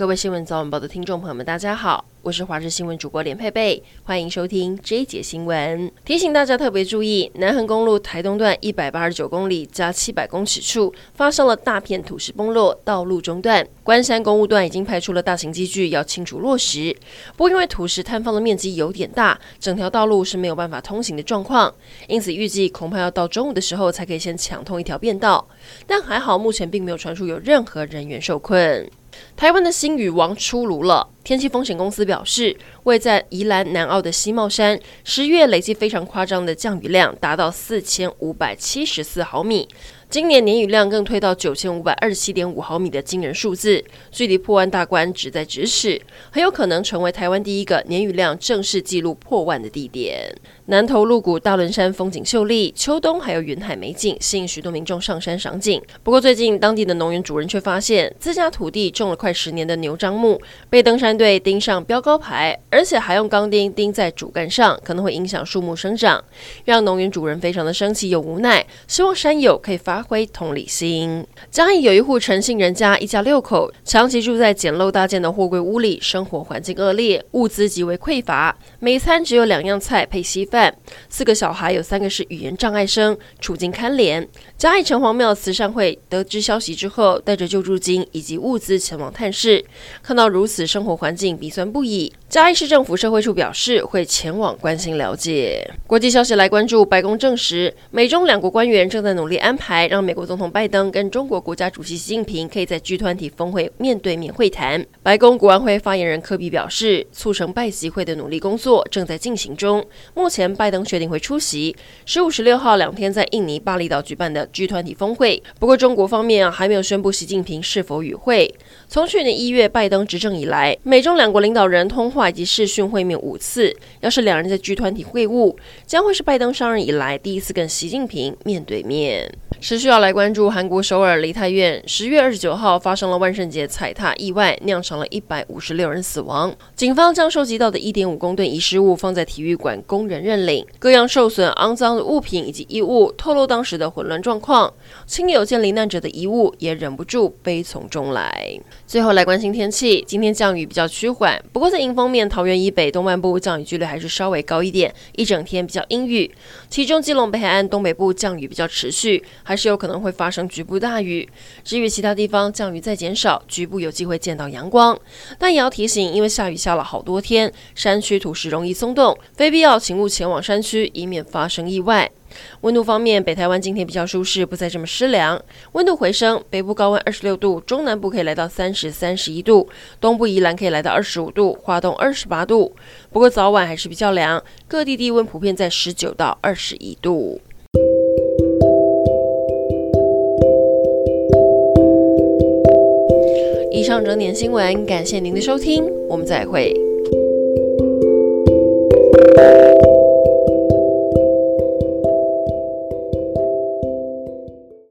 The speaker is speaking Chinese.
各位新闻早晚报的听众朋友们，大家好，我是华视新闻主播连佩佩，欢迎收听这一节新闻。提醒大家特别注意，南横公路台东段一百八十九公里加七百公尺处发生了大片土石崩落，道路中断。关山公路段已经派出了大型机具要清除落石，不过因为土石坍方的面积有点大，整条道路是没有办法通行的状况，因此预计恐怕要到中午的时候才可以先抢通一条便道。但还好，目前并没有传出有任何人员受困。台湾的新语王出炉了。天气风险公司表示，位在宜兰南澳的西茂山，十月累计非常夸张的降雨量达到四千五百七十四毫米。今年年雨量更推到九千五百二十七点五毫米的惊人数字，距离破万大关只在咫尺，很有可能成为台湾第一个年雨量正式记录破万的地点。南投鹿谷大仑山风景秀丽，秋冬还有云海美景，吸引许多民众上山赏景。不过最近当地的农园主人却发现，自家土地种了快十年的牛樟木被登山队钉上标高牌，而且还用钢钉钉在主干上，可能会影响树木生长，让农园主人非常的生气又无奈，希望山友可以发挥同理心。嘉义有一户诚信人家，一家六口，长期住在简陋搭建的货柜屋里，生活环境恶劣，物资极为匮乏，每餐只有两样菜配稀饭。四个小孩有三个是语言障碍生，处境堪怜。嘉义城隍庙慈善会得知消息之后，带着救助金以及物资前往探视，看到如此生活环境，鼻酸不已。嘉义市政府社会处表示，会前往关心了解。国际消息来关注，白宫证实，美中两国官员正在努力安排，让美国总统拜登跟中国国家主席习近平可以在 G 团体峰会面对面会谈。白宫国安会发言人科比表示，促成拜习会的努力工作正在进行中。目前，拜登确定会出席十五、十六号两天在印尼巴厘岛举办的 G 团体峰会。不过，中国方面啊还没有宣布习近平是否与会。从去年一月拜登执政以来，美中两国领导人通话。以及视讯会面五次，要是两人在 G 团体会晤，将会是拜登上任以来第一次跟习近平面对面。持续要来关注韩国首尔梨泰院十月二十九号发生了万圣节踩踏意外，酿成了一百五十六人死亡。警方将收集到的一点五公吨遗失物放在体育馆供人认领，各样受损、肮脏的物品以及衣物透露当时的混乱状况。亲友见罹难者的遗物，也忍不住悲从中来。最后来关心天气，今天降雨比较较趋缓，不过在迎风面，桃园以北东半部降雨几率还是稍微高一点，一整天比较阴雨。其中基隆北海岸东北部降雨比较持续。还是有可能会发生局部大雨，至于其他地方降雨再减少，局部有机会见到阳光，但也要提醒，因为下雨下了好多天，山区土石容易松动，非必要请勿前往山区，以免发生意外。温度方面，北台湾今天比较舒适，不再这么湿凉，温度回升，北部高温二十六度，中南部可以来到三十、三十一度，东部宜兰可以来到二十五度，花东二十八度。不过早晚还是比较凉，各地低温普遍在十九到二十一度。以上整点新闻，感谢您的收听，我们再会。